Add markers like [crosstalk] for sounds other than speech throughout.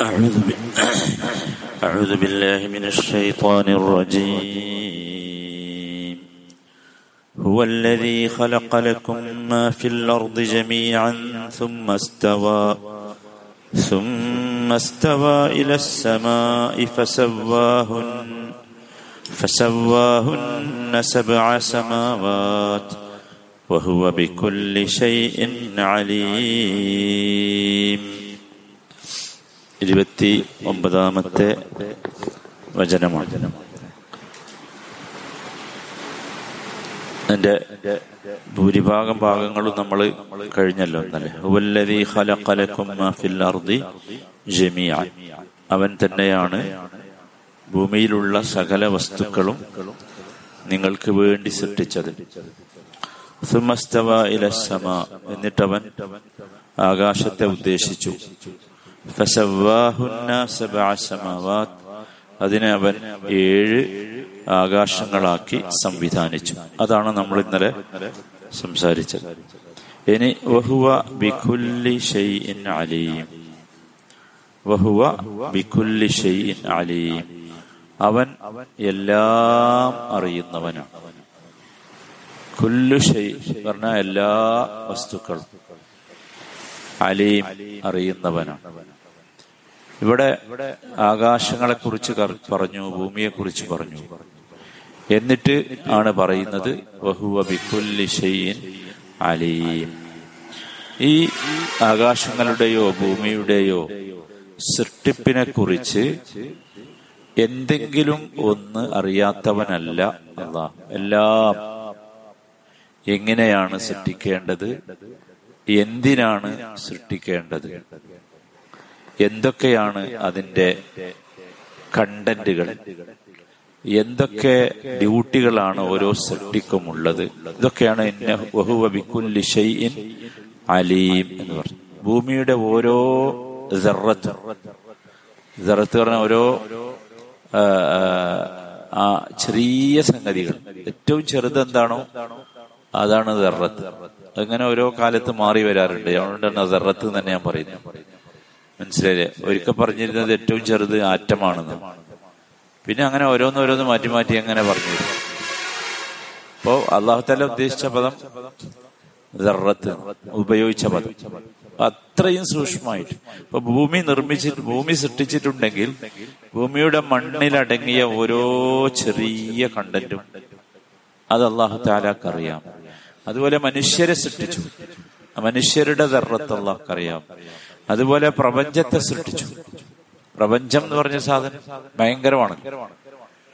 أعوذ, ب... [coughs] أعوذ بالله من الشيطان الرجيم. هو الذي خلق لكم ما في الأرض جميعا ثم استوى ثم استوى إلى السماء فسواهن فسواهن سبع سماوات وهو بكل شيء عليم. ഇരുപത്തി ഒമ്പതാമത്തെ വചനമാണ്. എന്റെ ഭൂരിഭാഗം ഭാഗങ്ങളും നമ്മൾ കഴിഞ്ഞല്ലോ ഇന്നലെ. ഹുവല്ലദീ ഫിൽ അർദി അവൻ തന്നെയാണ് ഭൂമിയിലുള്ള സകല വസ്തുക്കളും നിങ്ങൾക്ക് വേണ്ടി സൃഷ്ടിച്ചത്. സുമസ്തവ ഇലസമ എന്നിട്ടവൻ ആകാശത്തെ ഉദ്ദേശിച്ചു. അതിനെ അവൻ ഏഴ് ആകാശങ്ങളാക്കി സംവിധാനിച്ചു. അതാണ് നമ്മൾ ഇന്നലെ സംസാരിച്ചത്. ഇനി വഹുവ ബിഖുല്ലി ഷൈഇൻ അലീം. വഹുവ ബിഖുല്ലി ഷെയ്ഇൻ അലീം. അവൻ എല്ലാം അറിയുന്നവനാണ്. കുല്ലു ഷെയ് പറഞ്ഞ എല്ലാ വസ്തുക്കളും അലീം അറിയുന്നവനാണ്. ഇവിടെ ആകാശങ്ങളെ കുറിച്ച് പറഞ്ഞു ഭൂമിയെ കുറിച്ച് പറഞ്ഞു. എന്നിട്ട് ആണ് പറയുന്നത് വഹുവ അലീം. ഈ ആകാശങ്ങളുടെയോ ഭൂമിയുടെയോ സൃഷ്ടിപ്പിനെ കുറിച്ച് എന്തെങ്കിലും ഒന്ന് അറിയാത്തവനല്ല അള്ളാഹ്. എല്ലാം എങ്ങനെയാണ് സൃഷ്ടിക്കേണ്ടത്? എന്തിനാണ് സൃഷ്ടിക്കേണ്ടത്? എന്തൊക്കെയാണ് അതിന്റെ കണ്ടന്റുകൾ? എന്തൊക്കെ ഡ്യൂട്ടികളാണ് ഓരോ സൃഷ്ടിക്കും ഉള്ളത് ഇതൊക്കെയാണ് അലീം എന്ന് പറഞ്ഞു. ഭൂമിയുടെ ഓരോ ജറത്ത് പറഞ്ഞ ഓരോ ആ ചെറിയ സംഗതികൾ. ഏറ്റവും ചെറുത് എന്താണോ അതാണ് ദർറത്ത്. അങ്ങനെ ഓരോ കാലത്ത് മാറി വരാറുണ്ട്. അതുകൊണ്ടാണ് ദർറത്ത് തന്നെ ഞാൻ പറയുന്നത്. മനസ്സിലായില്ലേ? ഒരിക്കൽ പറഞ്ഞിരുന്നത് ഏറ്റവും ചെറുത് ആറ്റമാണെന്ന്. പിന്നെ അങ്ങനെ ഓരോന്ന് ഓരോന്ന് മാറ്റി മാറ്റി അങ്ങനെ പറഞ്ഞു അപ്പോ അള്ളാഹുത്തല ഉദ്ദേശിച്ച പദം ദർറത്ത് ഉപയോഗിച്ച പദം. അത്രയും സൂക്ഷ്മമായിട്ട്. ഇപ്പൊ ഭൂമി നിർമ്മിച്ചിട്ട് ഭൂമി സൃഷ്ടിച്ചിട്ടുണ്ടെങ്കിൽ ഭൂമിയുടെ മണ്ണിലടങ്ങിയ ഓരോ ചെറിയ കണ്ടന്റും അത് അള്ളാഹു താലാക്കറിയാം അതുപോലെ മനുഷ്യരെ സൃഷ്ടിച്ചു. മനുഷ്യരുടെ ദർറത്ത് അള്ളാഹ്ക്കറിയാം അതുപോലെ പ്രപഞ്ചത്തെ സൃഷ്ടിച്ചു. പ്രപഞ്ചം എന്ന് പറഞ്ഞ സാധനം ഭയങ്കരമാണ്.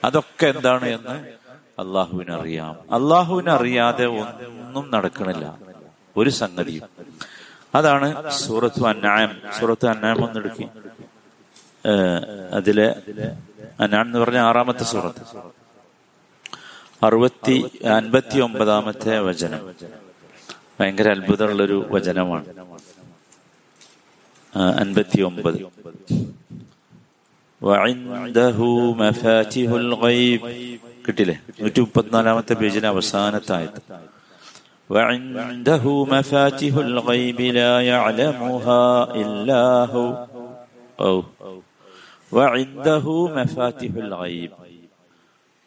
അതൊക്കെ എന്താണ് എന്ന് അള്ളാഹുവിന് അറിയാം അള്ളാഹുവിന് അറിയാതെ ഒന്നും നടക്കണില്ല. ഒരു സംഗതിയും. അതാണ് സൂറത്ത് അന്നായം സൂറത്ത് അന്നായം ഒന്നെടുക്കി അതിലെ അന്നാൻ എന്ന് പറഞ്ഞ ആറാമത്തെ സൂറത്ത്. അറുപത്തി അൻപത്തി ഒമ്പതാമത്തെ വചനം. ഭയങ്കര അത്ഭുതമുള്ളൊരു വചനമാണ്. അൻപത്തി ഒമ്പത് കിട്ടില്ലേ നൂറ്റി മുപ്പത്തിനാലാമത്തെ പേജിലെ അവസാനത്തായത് وعنده مفاتح الغيب لا يعلمها إلا هو أو وعنده مفاتح الغيب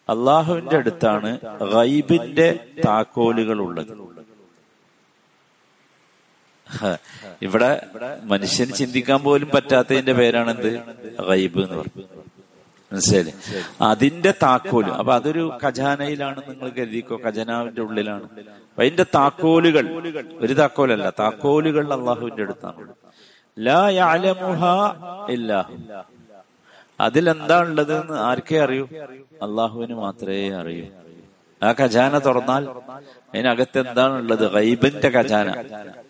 അള്ളാഹുവിന്റെ അടുത്താണ് ഗൈബിന്റെ താക്കോലുകൾ ഉള്ളത് ഇവിടെ മനുഷ്യന് ചിന്തിക്കാൻ പോലും പറ്റാത്തതിന്റെ പേരാണെന്ത്? റൈബ് എന്ന് പറഞ്ഞു മനസ്സിലായില്ലേ? അതിന്റെ താക്കോൽ അപ്പൊ അതൊരു ഖജാനയിലാണ് നിങ്ങൾ കരുതിക്കോ? ഖജനാവിന്റെ ഉള്ളിലാണ്. അതിന്റെ താക്കോലുകൾ ഒരു താക്കോലല്ല താക്കോലുകൾ അള്ളാഹുവിന്റെ അടുത്താണ്. അതിലെന്താ ഉള്ളത് എന്ന് ആർക്കേ അറിയൂ? അള്ളാഹുവിന് മാത്രമേ അറിയൂ. ആ ഖജാന തുറന്നാൽ അതിനകത്ത് എന്താണുള്ളത് ഗൈബിന്റെ ഖജാന.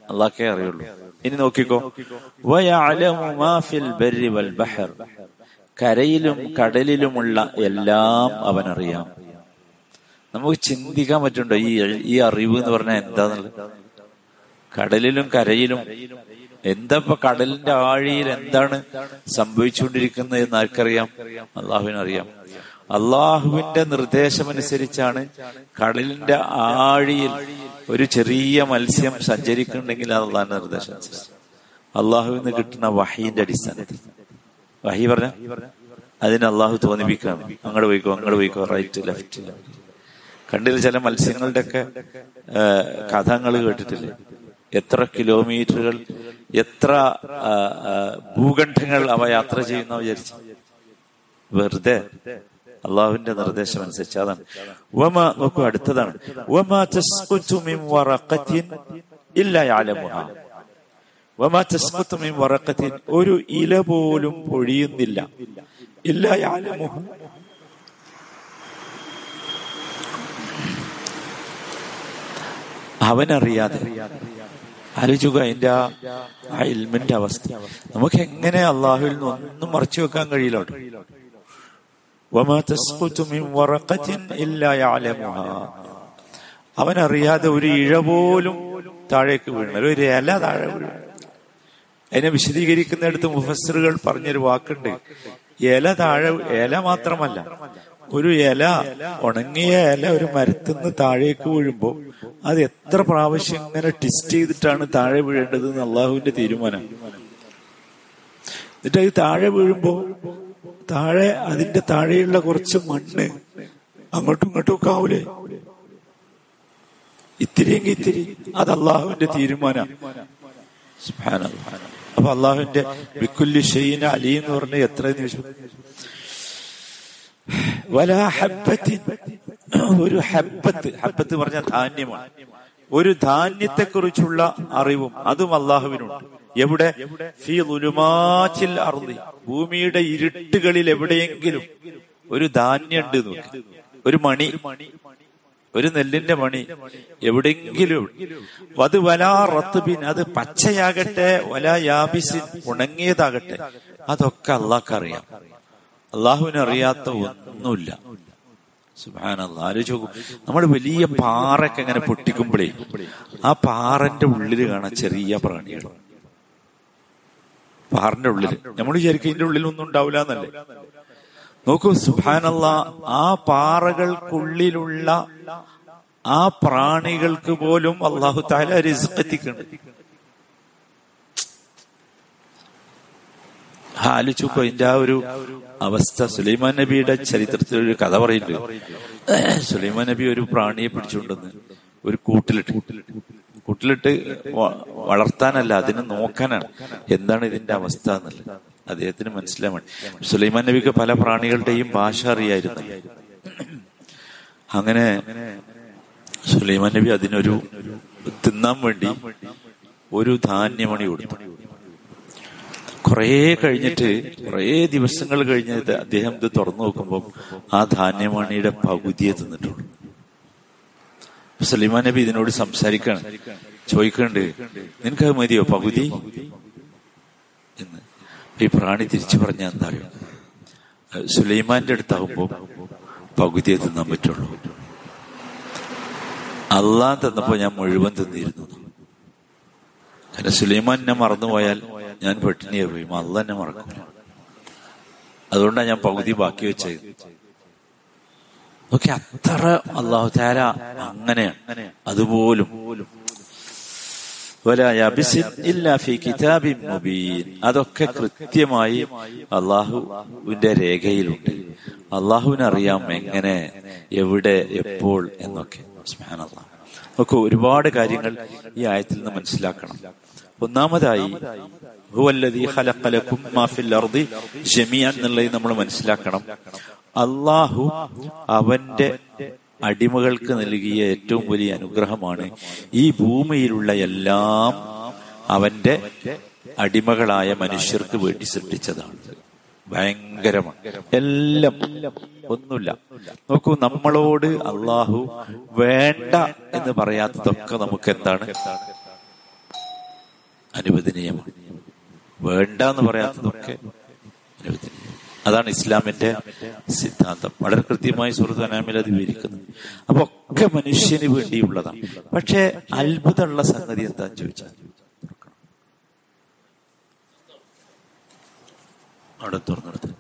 അള്ളാഹ്ക്കേ അറിയുള്ളൂ. ഇനി നോക്കിക്കോ. കരയിലും കടലിലുമുള്ള എല്ലാം അവൻ അറിയാം നമുക്ക് ചിന്തിക്കാൻ പറ്റുണ്ടോ ഈ ഈ അറിവ് എന്ന് പറഞ്ഞാൽ എന്താന്നുള്ളത്? കടലിലും കരയിലും എന്താ കടലിന്റെ ആഴിയിൽ എന്താണ് സംഭവിച്ചുകൊണ്ടിരിക്കുന്നത് എന്ന് ആർക്കറിയാം? അള്ളാഹുവിനറിയാം അള്ളാഹുവിന്റെ നിർദ്ദേശമനുസരിച്ചാണ് കടലിന്റെ ആഴിയിൽ ഒരു ചെറിയ മത്സ്യം സഞ്ചരിക്കുന്നുണ്ടെങ്കിൽ അത് അള്ളാഹിന്റെ നിർദ്ദേശം നിന്ന് കിട്ടുന്ന വഹീന്റെ അടിസ്ഥാനത്തിൽ. വഹി പറഞ്ഞ? അതിന് അള്ളാഹു തോന്നിപ്പിക്കുകയാണ്. അങ്ങോട്ട് പോയിക്കോ അങ്ങോട്ട് പോയിക്കോ റൈറ്റ് ലെഫ്റ്റ് കണ്ടില്ല ചില മത്സ്യങ്ങളുടെ ഒക്കെ കഥകൾ കേട്ടിട്ടില്ലേ? എത്ര കിലോമീറ്ററുകൾ എത്ര ഭൂഖണ്ഡങ്ങൾ അവ യാത്ര ചെയ്യുന്ന വിചാരിച്ചു? വെറുതെ. അള്ളാഹുവിന്റെ നിർദ്ദേശം അനുസരിച്ച് അതാണ്. വമ നോക്കൂ അടുത്തതാണ്. ഒരു ഇല പോലും പൊഴിയുന്നില്ല. അവനറിയാതെ ആലോചിക്കുക അതിന്റെ ആ ഇൽമിന്റെ അവസ്ഥ. നമുക്ക് എങ്ങനെ അള്ളാഹുവിൽ നിന്ന് ഒന്നും മറച്ചു വെക്കാൻ കഴിയില്ല وما تسقط من ورقة إلا يعلمها അവൻ അറിയാതെ ഒരു ഇഴ പോലും താഴേക്ക് വീണത് ഒരു ഇല താഴെ വീണു അതിനെ വിശദീകരിക്കുന്നിടത്ത് മുഫസറുകൾ പറഞ്ഞൊരു വാക്കുണ്ട് ഇല താഴെ ഇല മാത്രമല്ല ഒരു ഇല ഉണങ്ങിയ ഇല ഒരു മരത്തുനിന്ന് താഴേക്ക് വീഴുമ്പോ അത് എത്ര പ്രാവശ്യം ഇങ്ങനെ ടിസ്റ്റ് ചെയ്തിട്ടാണ് താഴെ വീഴേണ്ടത് എന്ന് അള്ളാഹുവിന്റെ തീരുമാനം എന്നിട്ട് അത് താഴെ വീഴുമ്പോ താഴെ അതിന്റെ താഴെയുള്ള കുറച്ച് മണ്ണ് അങ്ങോട്ടും ഇങ്ങോട്ടും ഒക്കെ ആവൂലേ? ഇത്തിരിയെങ്കിൽ ഇത്തിരി. അത് അള്ളാഹുവിന്റെ തീരുമാനം. അപ്പൊ അള്ളാഹുവിന്റെ വിക്കുല്ലി ഷെയ്ന അലി എന്ന് പറഞ്ഞ എത്ര നിമിഷം ഒരു ഹബ്ബത്ത്. ഹബ്ബത്ത് പറഞ്ഞ ധാന്യമാണ്. ഒരു ധാന്യത്തെ കുറിച്ചുള്ള അറിവും അതും അള്ളാഹുവിനുണ്ട്. എവിടെ? ഫീ ലുലുമാച്ചിൽ അറുതി ഭൂമിയുടെ ഇരുട്ടുകളിൽ എവിടെയെങ്കിലും ഒരു ധാന്യണ്ട് നോക്ക്. ഒരു മണി. ഒരു നെല്ലിന്റെ മണി. എവിടെയെങ്കിലും. അത് വലാ റത്തുബിൻ അത് പച്ചയാകട്ടെ വല യാബിസിൻ ഉണങ്ങിയതാകട്ടെ. അതൊക്കെ അള്ളാഹ്ക്കറിയാം. അള്ളാഹുവിന് അറിയാത്ത ഒന്നുമില്ല. സുബാനല്ല ആലോചിച്ച് നോക്കും. നമ്മൾ വലിയ പാറയൊക്കെ ഇങ്ങനെ പൊട്ടിക്കുമ്പോഴേ ആ പാറന്റെ ഉള്ളിൽ കാണാൻ ചെറിയ പ്രാണികൾ പാറിന്റെ ഉള്ളിൽ നമ്മൾ വിചാരിക്കും ഇതിന്റെ ഉള്ളിൽ ഒന്നും ഉണ്ടാവില്ല എന്നല്ലേ നോക്കൂ സുബാനല്ല ആ പാറകൾക്കുള്ളിലുള്ള ആ പ്രാണികൾക്ക് പോലും അള്ളാഹു താല റിസ്ക് എത്തിക്കുന്നുണ്ട് ആലോചിക്കോ ആ ഒരു അവസ്ഥ. സുലൈമാൻ നബിയുടെ ചരിത്രത്തിൽ ഒരു കഥ പറയുന്നുണ്ട്. സുലൈമാൻ നബി ഒരു പ്രാണിയെ പിടിച്ചുകൊണ്ടെന്ന് ഒരു കൂട്ടിലിട്ട്. കൂട്ടിലിട്ട് വളർത്താനല്ല അതിനെ നോക്കാനാണ്. എന്താണ് ഇതിന്റെ അവസ്ഥ എന്നുള്ളത്? അദ്ദേഹത്തിന് മനസ്സിലാവാൻ സുലൈമാൻ നബിക്ക് പല പ്രാണികളുടെയും ഭാഷ അറിയായിരുന്നു. അങ്ങനെ സുലൈമാൻ നബി അതിനൊരു തിന്നാൻ വേണ്ടി ഒരു ധാന്യമണി കൊടുത്തു. കുറേ കഴിഞ്ഞിട്ട് കുറേ ദിവസങ്ങൾ കഴിഞ്ഞിട്ട് അദ്ദേഹം ഇത് തുറന്നു നോക്കുമ്പോൾ ആ ധാന്യമണിയുടെ പകുതിയെ തിന്നിട്ടുള്ളൂ. അപ്പൊ നബി ഇതിനോട് സംസാരിക്കാണ്. ചോദിക്കണ്ട് നിനക്ക് മതിയോ പകുതി? എന്ന്. ഈ പ്രാണി തിരിച്ചു പറഞ്ഞ എന്താ സുലൈമാന്റെ അടുത്താകുമ്പോ പകുതിയെ തിന്നാൻ പറ്റുള്ളൂ. അള്ളാൻ തന്നപ്പോ ഞാൻ മുഴുവൻ തിന്നിരുന്നു. കാരണം സുലൈമാൻ എന്നെ മറന്നുപോയാൽ ഞാൻ പെട്ടിനിയെ പോയി അള്ള എന്നെ മറക്കും അതുകൊണ്ടാണ് ഞാൻ പകുതി ബാക്കി വെച്ചത്. ഓക്കെ അത്ര അള്ളാഹു താര അങ്ങനെ അതുപോലും. അതൊക്കെ കൃത്യമായി അള്ളാഹുവിന്റെ രേഖയിലുണ്ട്. അള്ളാഹുവിനറിയാം എങ്ങനെ എവിടെ എപ്പോൾ എന്നൊക്കെ. നോക്കൂ ഒരുപാട് കാര്യങ്ങൾ ഈ ആയത്തിൽ നിന്ന് മനസ്സിലാക്കണം. ഒന്നാമതായി മാ ഫിൽ അർദി എന്നുള്ളത് നമ്മൾ മനസ്സിലാക്കണം. അള്ളാഹു അവന്റെ അടിമകൾക്ക് നൽകിയ ഏറ്റവും വലിയ അനുഗ്രഹമാണ് ഈ ഭൂമിയിലുള്ള എല്ലാം അവന്റെ അടിമകളായ മനുഷ്യർക്ക് വേണ്ടി സൃഷ്ടിച്ചതാണ്. ഭയങ്കരമാണ്. എല്ലാം ഒന്നുമില്ല. നോക്കൂ നമ്മളോട് അള്ളാഹു വേണ്ട എന്ന് പറയാത്തതൊക്കെ നമുക്ക് എന്താണ് അനുവദനീയമാണ്. വേണ്ട എന്ന് പറയാത്തതൊക്കെ അനുവദനീയം അതാണ് ഇസ്ലാമിന്റെ സിദ്ധാന്തം. വളരെ കൃത്യമായി സുഹൃത്ത് അനാമിൽ അത് വിവരിക്കുന്നു. അപ്പൊ ഒക്കെ മനുഷ്യന് വേണ്ടിയുള്ളതാണ്. പക്ഷെ അത്ഭുതമുള്ള സംഗതി എന്താന്ന് ചോദിച്ചാൽ അവിടെ തുറന്നെടുത്ത്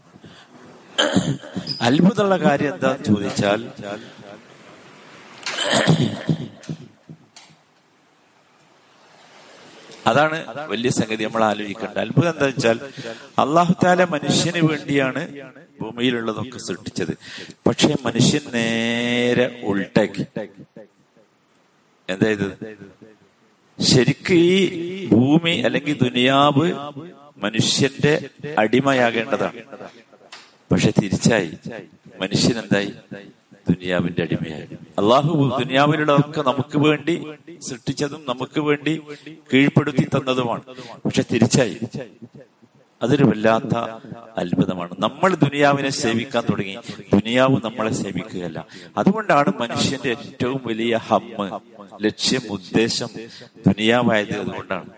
അത്ഭുതമുള്ള കാര്യം എന്താന്ന് ചോദിച്ചാൽ അതാണ് വലിയ സംഗതി നമ്മൾ ആലോചിക്കേണ്ടത്. അത്ഭുതം എന്താ വെച്ചാൽ അള്ളാഹു താല മനുഷ്യന് വേണ്ടിയാണ് ഭൂമിയിലുള്ളതൊക്കെ സൃഷ്ടിച്ചത്. പക്ഷെ മനുഷ്യൻ നേരെ ഉൾട്ടാക്കി. എന്തായത്? ശരിക്ക് ഈ ഭൂമി അല്ലെങ്കിൽ ദുനിയാവ് മനുഷ്യന്റെ അടിമയാകേണ്ടതാണ്. പക്ഷെ തിരിച്ചായി. മനുഷ്യൻ എന്തായി? ദുനിയാവിന്റെ അടിമയായി. അള്ളാഹു ദുനിയാവിലുള്ളതൊക്കെ നമുക്ക് വേണ്ടി സൃഷ്ടിച്ചതും നമുക്ക് വേണ്ടി കീഴ്പ്പെടുത്തി തന്നതുമാണ്. പക്ഷെ തിരിച്ചായി അതൊരു വല്ലാത്ത അത്ഭുതമാണ്. നമ്മൾ ദുനിയാവിനെ സേവിക്കാൻ തുടങ്ങി. ദുനിയാവ് നമ്മളെ സേവിക്കുകയല്ല. അതുകൊണ്ടാണ് മനുഷ്യന്റെ ഏറ്റവും വലിയ ഹമ്മ് ലക്ഷ്യം ഉദ്ദേശം ദുനിയാവായത് അതുകൊണ്ടാണ്.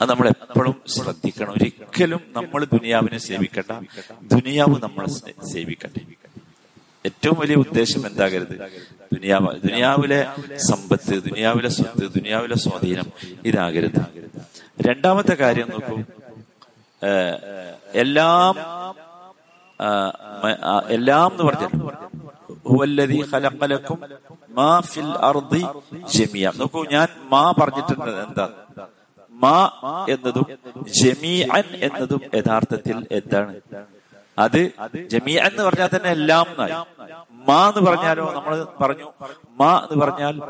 അത് നമ്മൾ എപ്പോഴും ശ്രദ്ധിക്കണം. ഒരിക്കലും നമ്മൾ ദുനിയാവിനെ സേവിക്കണ്ട. ദുനിയാവ് നമ്മളെ സേവിക്കട്ടെ. ഏറ്റവും വലിയ ഉദ്ദേശം എന്താകരുത്? ദുനിയാവ് ദുനിയാവിലെ സമ്പത്ത് ദുനിയാവിലെ സ്വത്ത് ദുനിയാവിലെ സ്വാധീനം ഇതാകരുത്. രണ്ടാമത്തെ കാര്യം നോക്കൂ. എല്ലാം എല്ലാം എന്ന് പറഞ്ഞു ഖലഖലക്കും മാ ഫിൽ അർദി ജമിയ നോക്കൂ ഞാൻ മാ പറഞ്ഞിട്ടുണ്ട് എന്താ? മാ എന്നതും ജമീഅൻ എന്നതും യഥാർത്ഥത്തിൽ എന്താണ്? അത് ജമീ എന്ന് പറഞ്ഞാൽ തന്നെ എല്ലാം മാ എന്ന് പറഞ്ഞാലോ നമ്മൾ പറഞ്ഞു. മാ എന്ന് പറഞ്ഞാൽ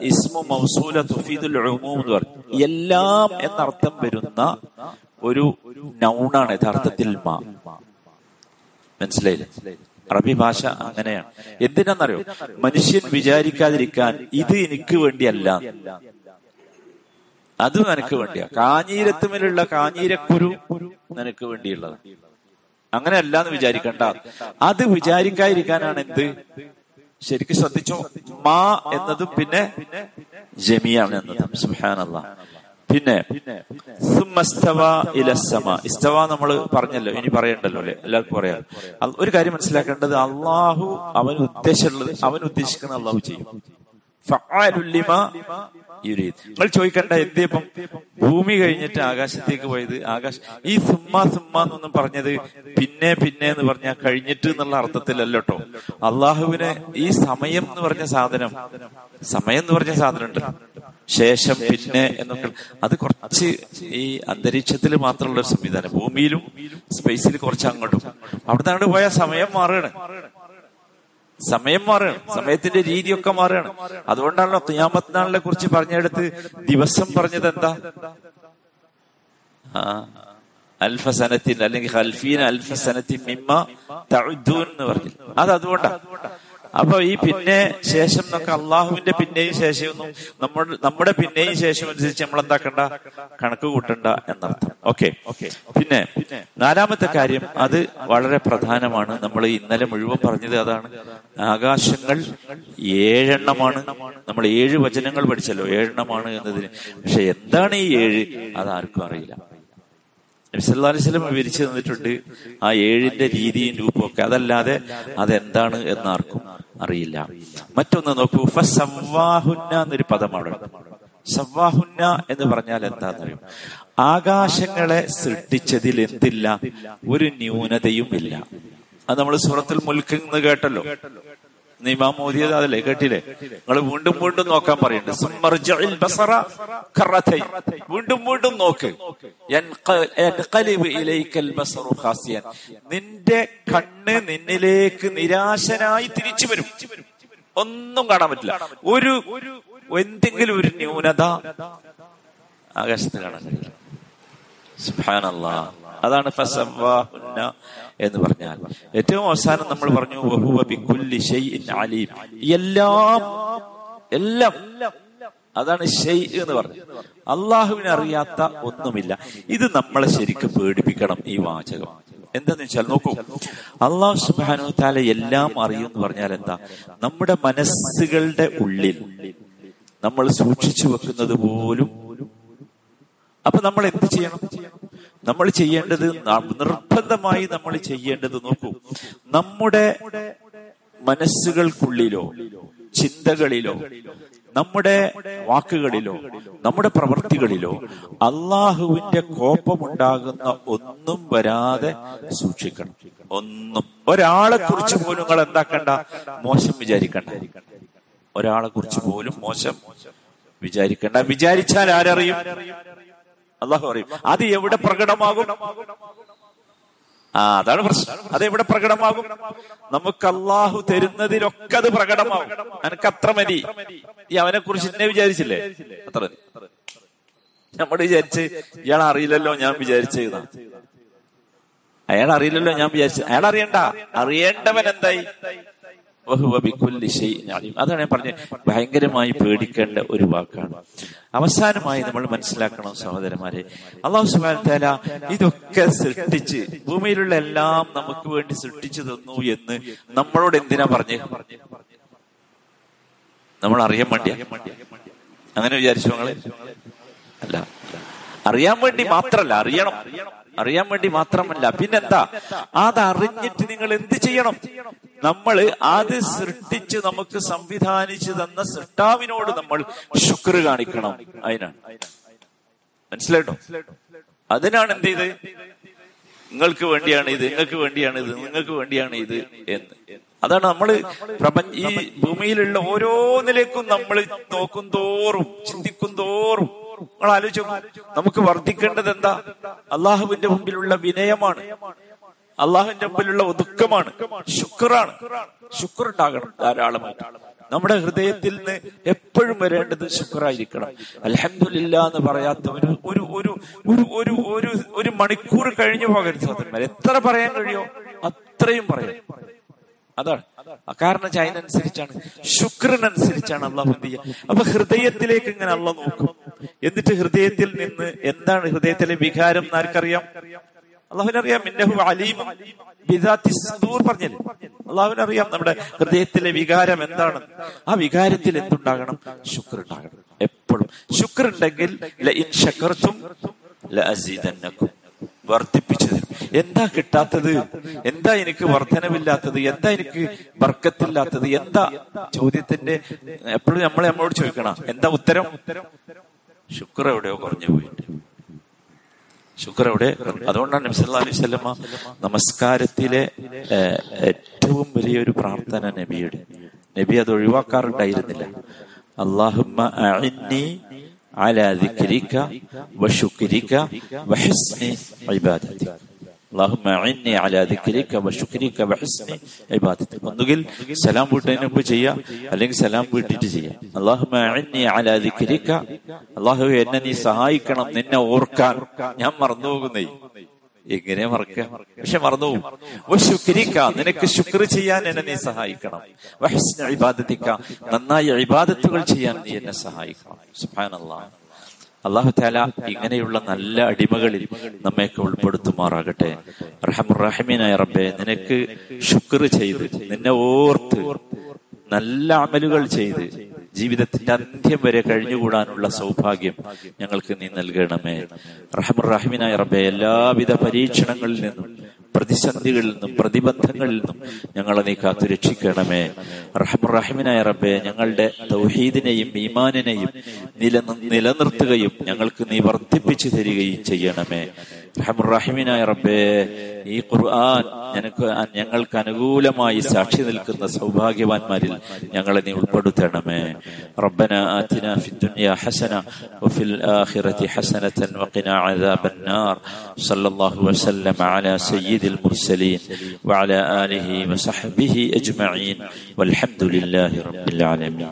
ഇസ്മു മൗസൂല തുഫീദുൽ എന്ന് പറഞ്ഞു. എല്ലാം എന്നർത്ഥം വരുന്ന ഒരു നൗണാണ് യഥാർത്ഥത്തിൽ മാ. മനസ്സിലായില്ലേ? അറബി ഭാഷ അങ്ങനെയാണ്. എന്തിനാന്നറിയോ? മനുഷ്യൻ വിചാരിക്കാതിരിക്കാൻ ഇത് എനിക്ക് വേണ്ടിയല്ല. അതും നിനക്ക് വേണ്ടിയാ. കാഞ്ഞീരത്തുമേലുള്ള കാഞ്ഞീരക്കുരു നിനക്ക് വേണ്ടിയുള്ളത്. അങ്ങനെ അല്ലാന്ന് വിചാരിക്കണ്ട. അത് വിചാരിക്കാതിരിക്കാനാണ് എന്ത്? ശരിക്ക് ശ്രദ്ധിച്ചോ? മാ എന്നതും പിന്നെ ജമിയാണ് എന്നതും. സുഹാനല്ല പിന്നെ ഇസ്തവ നമ്മൾ പറഞ്ഞല്ലോ ഇനി പറയണ്ടല്ലോ അല്ലെ? എല്ലാവർക്കും പറയാം. ഒരു കാര്യം മനസ്സിലാക്കേണ്ടത് അള്ളാഹു അവൻ ഉദ്ദേശമുള്ളത് അവൻ ഉദ്ദേശിക്കുന്ന അള്ളാഹു ചെയ്യും നിങ്ങൾ ചോദിക്കണ്ട എന്തിയപ്പം ഭൂമി കഴിഞ്ഞിട്ട് ആകാശത്തേക്ക് പോയത്? ആകാശ ഈ സുമ്മ സുമ്മ എന്നൊന്നും പറഞ്ഞത് പിന്നെ പിന്നെ എന്ന് പറഞ്ഞാൽ കഴിഞ്ഞിട്ട് എന്നുള്ള അർത്ഥത്തിലല്ലോട്ടോ അള്ളാഹുവിന് ഈ സമയം എന്ന് പറഞ്ഞ സാധനം സമയം എന്ന് പറഞ്ഞ സാധനം ഉണ്ട് ശേഷം പിന്നെ എന്നൊക്കെ അത് കുറച്ച് ഈ അന്തരീക്ഷത്തിൽ മാത്രമുള്ള ഒരു സംവിധാനം. ഭൂമിയിലും സ്പേസിൽ കുറച്ച് അങ്ങോട്ടും. അവിടുന്ന് അങ്ങോട്ട് പോയാൽ സമയം മാറുകയാണ്. സമയം മാറുകയാണ് സമയത്തിന്റെ രീതിയൊക്കെ മാറുകയാണ് അതുകൊണ്ടാണല്ലോ തുയാമത്ത് നാളിനെ കുറിച്ച് പറഞ്ഞെടുത്ത് ദിവസം പറഞ്ഞത് എന്താ? അൽഫസനത്തിൻ അല്ലെങ്കിൽ ഹൽഫീൻ അൽഫസനത്തിൻ മിമ്മ തഴുദൂൻ എന്ന് പറഞ്ഞു അത് അതുകൊണ്ടാണ് അപ്പൊ ഈ പിന്നെ ശേഷം എന്നൊക്കെ അള്ളാഹുവിന്റെ പിന്നെയും ശേഷമൊന്നും നമ്മുടെ നമ്മുടെ പിന്നെയും ശേഷം അനുസരിച്ച് നമ്മൾ എന്താക്കണ്ട കണക്ക് കൂട്ടണ്ട എന്നർത്ഥം. ഓക്കെ പിന്നെ നാലാമത്തെ കാര്യം അത് വളരെ പ്രധാനമാണ്. നമ്മൾ ഇന്നലെ മുഴുവൻ പറഞ്ഞത് അതാണ്. ആകാശങ്ങൾ ഏഴെണ്ണമാണ്. നമ്മൾ ഏഴ് വചനങ്ങൾ പഠിച്ചല്ലോ. ഏഴെണ്ണമാണ് എന്നതിന്. പക്ഷെ എന്താണ് ഈ ഏഴ്? അതാർക്കും അറിയില്ല. നബിസല്ലാ അലൈവലം വിവരിച്ചു തന്നിട്ടുണ്ട് ആ ഏഴിന്റെ രീതിയും രൂപവും ഒക്കെ അതല്ലാതെ അതെന്താണ് എന്നാർക്കും അറിയില്ല. മറ്റൊന്ന് നോക്കൂ. ഫസവാഹുന്ന എന്നൊരു പദം അവിടെ സവാഹുന്ന എന്ന് പറഞ്ഞാൽ എന്താണെന്നറിയും ആകാശങ്ങളെ സൃഷ്ടിച്ചതിൽ എന്തില്ല? ഒരു ന്യൂനതയും ഇല്ല. അത് നമ്മൾ സൂറത്തിൽ മുൽക്കിൽ കേട്ടല്ലോ. നിമാം മോദിയത് അതല്ലേ കേട്ടില്ലേ? നിങ്ങൾ വീണ്ടും വീണ്ടും നോക്കാൻ പറയുന്നുണ്ട്. വീണ്ടും വീണ്ടും നോക്ക്. നിന്റെ കണ്ണ് നിന്നിലേക്ക് നിരാശനായി തിരിച്ചു വരും. ഒന്നും കാണാൻ പറ്റില്ല. ഒരു എന്തെങ്കിലും ഒരു ന്യൂനത ആകാശത്ത് കാണാൻ കഴിയില്ല. അതാണ് എന്ന് പറഞ്ഞാൽ. ഏറ്റവും അവസാനം നമ്മൾ പറഞ്ഞു അലീം. എല്ലാം എല്ലാം അതാണ് ഷെയ് എന്ന് പറഞ്ഞത്. അള്ളാഹുവിനെ അറിയാത്ത ഒന്നുമില്ല. ഇത് നമ്മളെ ശരിക്കും പേടിപ്പിക്കണം ഈ വാചകം. എന്താന്ന് വെച്ചാൽ നോക്കൂ അള്ളാഹു സുബാനു താല എല്ലാം അറിയും എന്ന് പറഞ്ഞാൽ എന്താ? നമ്മുടെ മനസ്സുകളുടെ ഉള്ളിൽ നമ്മൾ സൂക്ഷിച്ചു വെക്കുന്നത് പോലും. അപ്പൊ നമ്മൾ എന്ത് ചെയ്യണം? നമ്മൾ ചെയ്യേണ്ടത് നിർബന്ധമായി നമ്മൾ ചെയ്യേണ്ടത് നോക്കൂ. നമ്മുടെ മനസ്സുകൾക്കുള്ളിലോ ചിന്തകളിലോ നമ്മുടെ വാക്കുകളിലോ നമ്മുടെ പ്രവൃത്തികളിലോ അള്ളാഹുവിന്റെ കോപമുണ്ടാകുന്ന ഒന്നും വരാതെ സൂക്ഷിക്കണം. ഒന്നും. ഒരാളെ കുറിച്ച് പോലും നിങ്ങൾ എന്താക്കണ്ട? മോശം വിചാരിക്കണ്ട. ഒരാളെ കുറിച്ച് പോലും മോശം വിചാരിക്കണ്ട. വിചാരിച്ചാൽ ആരറിയും? അള്ളാഹു പറയും. അത് എവിടെ പ്രകടമാകും? ആ അതാണ് പ്രശ്നം. അത് എവിടെ പ്രകടമാകും? നമുക്ക് അള്ളാഹു തരുന്നതിലൊക്കെ അത് പ്രകടമാകും. എനിക്ക് അത്ര മതി. ഈ അവനെ കുറിച്ച് എന്നെ വിചാരിച്ചില്ലേ? അത്ര നമ്മൾ വിചാരിച്ച് ഇയാൾ അറിയില്ലല്ലോ ഞാൻ വിചാരിച്ചതാ അയാൾ അറിയില്ലല്ലോ ഞാൻ വിചാരിച്ചു അയാൾ അറിയണ്ട. അറിയേണ്ടവൻ എന്തായി? അതാണ് ഞാൻ പറഞ്ഞത്. ഭയങ്കരമായി പേടിക്കേണ്ട ഒരു വാക്കാണ്. അവസാനമായി നമ്മൾ മനസ്സിലാക്കണം സഹോദരന്മാരെ. അള്ളാഹു സുബാൻ ഇതൊക്കെ സൃഷ്ടിച്ച് ഭൂമിയിലുള്ള എല്ലാം നമുക്ക് വേണ്ടി സൃഷ്ടിച്ചു തന്നു എന്ന് നമ്മളോട് എന്തിനാ പറഞ്ഞു? നമ്മൾ അറിയാൻ വേണ്ടിയാ. അങ്ങനെ വിചാരിച്ചു ഞങ്ങൾ അല്ല. അറിയാൻ വേണ്ടി മാത്രല്ല അറിയണം. അറിയാൻ വേണ്ടി മാത്രമല്ല. പിന്നെന്താ? അതറിഞ്ഞിട്ട് നിങ്ങൾ എന്ത് ചെയ്യണം? നമ്മൾ അത് സൃഷ്ടിച്ച് നമുക്ക് സംവിധാനിച്ചു തന്ന സൃഷ്ടാവിനോട് നമ്മൾ ശുക്ർ കാണിക്കണം. അതിനാണ്. മനസ്സിലായിട്ടോ? അതിനാണ് എന്ത് ചെയ്ത്? നിങ്ങൾക്ക് വേണ്ടിയാണ് ഇത് നിങ്ങൾക്ക് വേണ്ടിയാണ് ഇത് നിങ്ങൾക്ക് വേണ്ടിയാണ് ഇത് എന്ന്. അതാണ് നമ്മൾ പ്രപഞ്ച ഈ ഭൂമിയിലുള്ള ഓരോന്നിലേക്കും നമ്മൾ നോക്കും തോറും ചിന്തിക്കും തോറും. നമ്മൾ ആലോചിച്ചു നമുക്ക് വർദ്ധിക്കേണ്ടത് എന്താ? അള്ളാഹുവിന്റെ മുമ്പിലുള്ള വിനയമാണ്. അള്ളാഹുവിന്റെ മുമ്പിലുള്ള ഒതുക്കമാണ് ശുക്രാണ്. ശുക്ർ ഉണ്ടാകണം ധാരാളമായിട്ട്. നമ്മുടെ ഹൃദയത്തിൽ നിന്ന് എപ്പോഴും വരേണ്ടത് ശുക്രായിരിക്കണം. അലഹമില്ല എന്ന് പറയാത്ത ഒരു ഒരു ഒരു ഒരു ഒരു ഒരു ഒരു മണിക്കൂർ കഴിഞ്ഞു പോകരുത് സഹോദരന്മാർ എത്ര പറയാൻ കഴിയോ അത്രയും പറയാം. അതാണ്. കാരണം അതിനനുസരിച്ചാണ് ശുക്രനനുസരിച്ചാണ് അള്ളാഹു എന്ത് ചെയ്യുക. അപ്പൊ ഹൃദയത്തിലേക്ക് ഇങ്ങനെ അള്ള നോക്കും. എന്നിട്ട് ഹൃദയത്തിൽ നിന്ന് എന്താണ് ഹൃദയത്തിലെ വികാരം ആർക്കറിയാം? അള്ളാഹുവിനറിയാം അലീം അള്ളാഹുവിനറിയാം നമ്മുടെ ഹൃദയത്തിലെ വികാരം എന്താണ്? ആ വികാരത്തിൽ എന്തുണ്ടാകണം? ശുക്ർ ഉണ്ടാകണം എപ്പോഴും ശുക്ർ ഉണ്ടെങ്കിൽ വർദ്ധിപ്പിച്ചു തരും എന്താ കിട്ടാത്തത്? എന്താ എനിക്ക് വർധനവില്ലാത്തത്? എന്താ എനിക്ക് വർക്കത്തില്ലാത്തത് എന്താ ചോദ്യത്തിന്റെ എപ്പോഴും നമ്മളെ നമ്മളോട് ചോദിക്കണം എന്താ ഉത്തരം? ശുക്ർ എവിടെയോ കുറഞ്ഞു പോയിട്ട്. ശുക്ർ അവിടെ അതുകൊണ്ടാണ് നബ്സല്ലാ അലൈഹി സ്വലമ നമസ്കാരത്തിലെ ഏറ്റവും വലിയൊരു പ്രാർത്ഥന നബിയുടെ. നബി അത് ഒഴിവാക്കാറുണ്ടായിരുന്നില്ല. അള്ളാഹുമ്മ അഇന്നി അലാ ദിക്രിക വശുക്രിക വഹസ്നി ഇബാദതി. ഒന്നുകിൽ സലാം വീട്ടതിന് മുമ്പ് ചെയ്യുക അല്ലെങ്കിൽ സലാം വീട്ടിട്ട് ചെയ്യാം. ദിക്രിക. അള്ളാഹു എന്നെ നീ സഹായിക്കണം നിന്നെ ഓർക്കാൻ ഞാൻ മറന്നു പോകുന്നേ എങ്ങനെ മറക്കാം? പക്ഷെ മറന്നുപോകും. ശുക്രിക്ക നിനക്ക് ശുക്ർ ചെയ്യാൻ എന്നെ നീ സഹായിക്കണം. വഹസ്ന ഇബാദത്തിക്ക നന്നായി ഇബാദത്തുകൾ ചെയ്യാൻ നീ എന്നെ സഹായിക്കണം. സുബ്ഹാനല്ലാ അള്ളാഹു താല ഇങ്ങനെയുള്ള നല്ല അടിമകളിൽ നമ്മയൊക്കെ ഉൾപ്പെടുത്തുമാറാകട്ടെ. റഹമുറഹിമീനായ റബ്ബെ നിനക്ക് ശുക്ർ ചെയ്ത് നിന്നെ ഓർത്ത് നല്ല അമലുകൾ ചെയ്ത് ജീവിതത്തിന്റെ അന്ത്യം വരെ കഴിഞ്ഞുകൂടാനുള്ള സൗഭാഗ്യം ഞങ്ങൾക്ക് നീ നൽകണമേ. റഹമുറഹിമിനായ റബ്ബെ എല്ലാവിധ പരീക്ഷണങ്ങളിൽ നിന്നും പ്രതിസന്ധികളിൽ നിന്നും പ്രതിബന്ധങ്ങളിൽ നിന്നും ഞങ്ങളെ നീ കാത്തു രക്ഷിക്കണമേ. റഹ്മുറഹിമിനായ റബ്ബെ ഞങ്ങളുടെ തൗഹീദിനെയും ഈമാനിനെയും നില നിലനിർത്തുകയും ഞങ്ങൾക്ക് നീ വർദ്ധിപ്പിച്ചു തരികയും ചെയ്യണമേ. റഹ്മുറഹിമിനായ റബ്ബേ ഈ ഖുർആൻ ഞങ്ങൾക്ക് ഞങ്ങൾക്ക് അനുകൂലമായി സാക്ഷി നിൽക്കുന്ന സൗഭാഗ്യവാന്മാരിൽ ഞങ്ങളെ നീ ഉൾപ്പെടുത്തണമേ. റബ്ബന ആതിന ഫി ദുനിയ ഹസന വഫിൽ ആഖിറതി ഹസനതൻ വഖിനാ അദാബന്നാർ സല്ലല്ലാഹു വസല്ലം അലാ സയ്യിദ് المرسلين وعلى آله وصحبه أجمعين والحمد لله رب العالمين.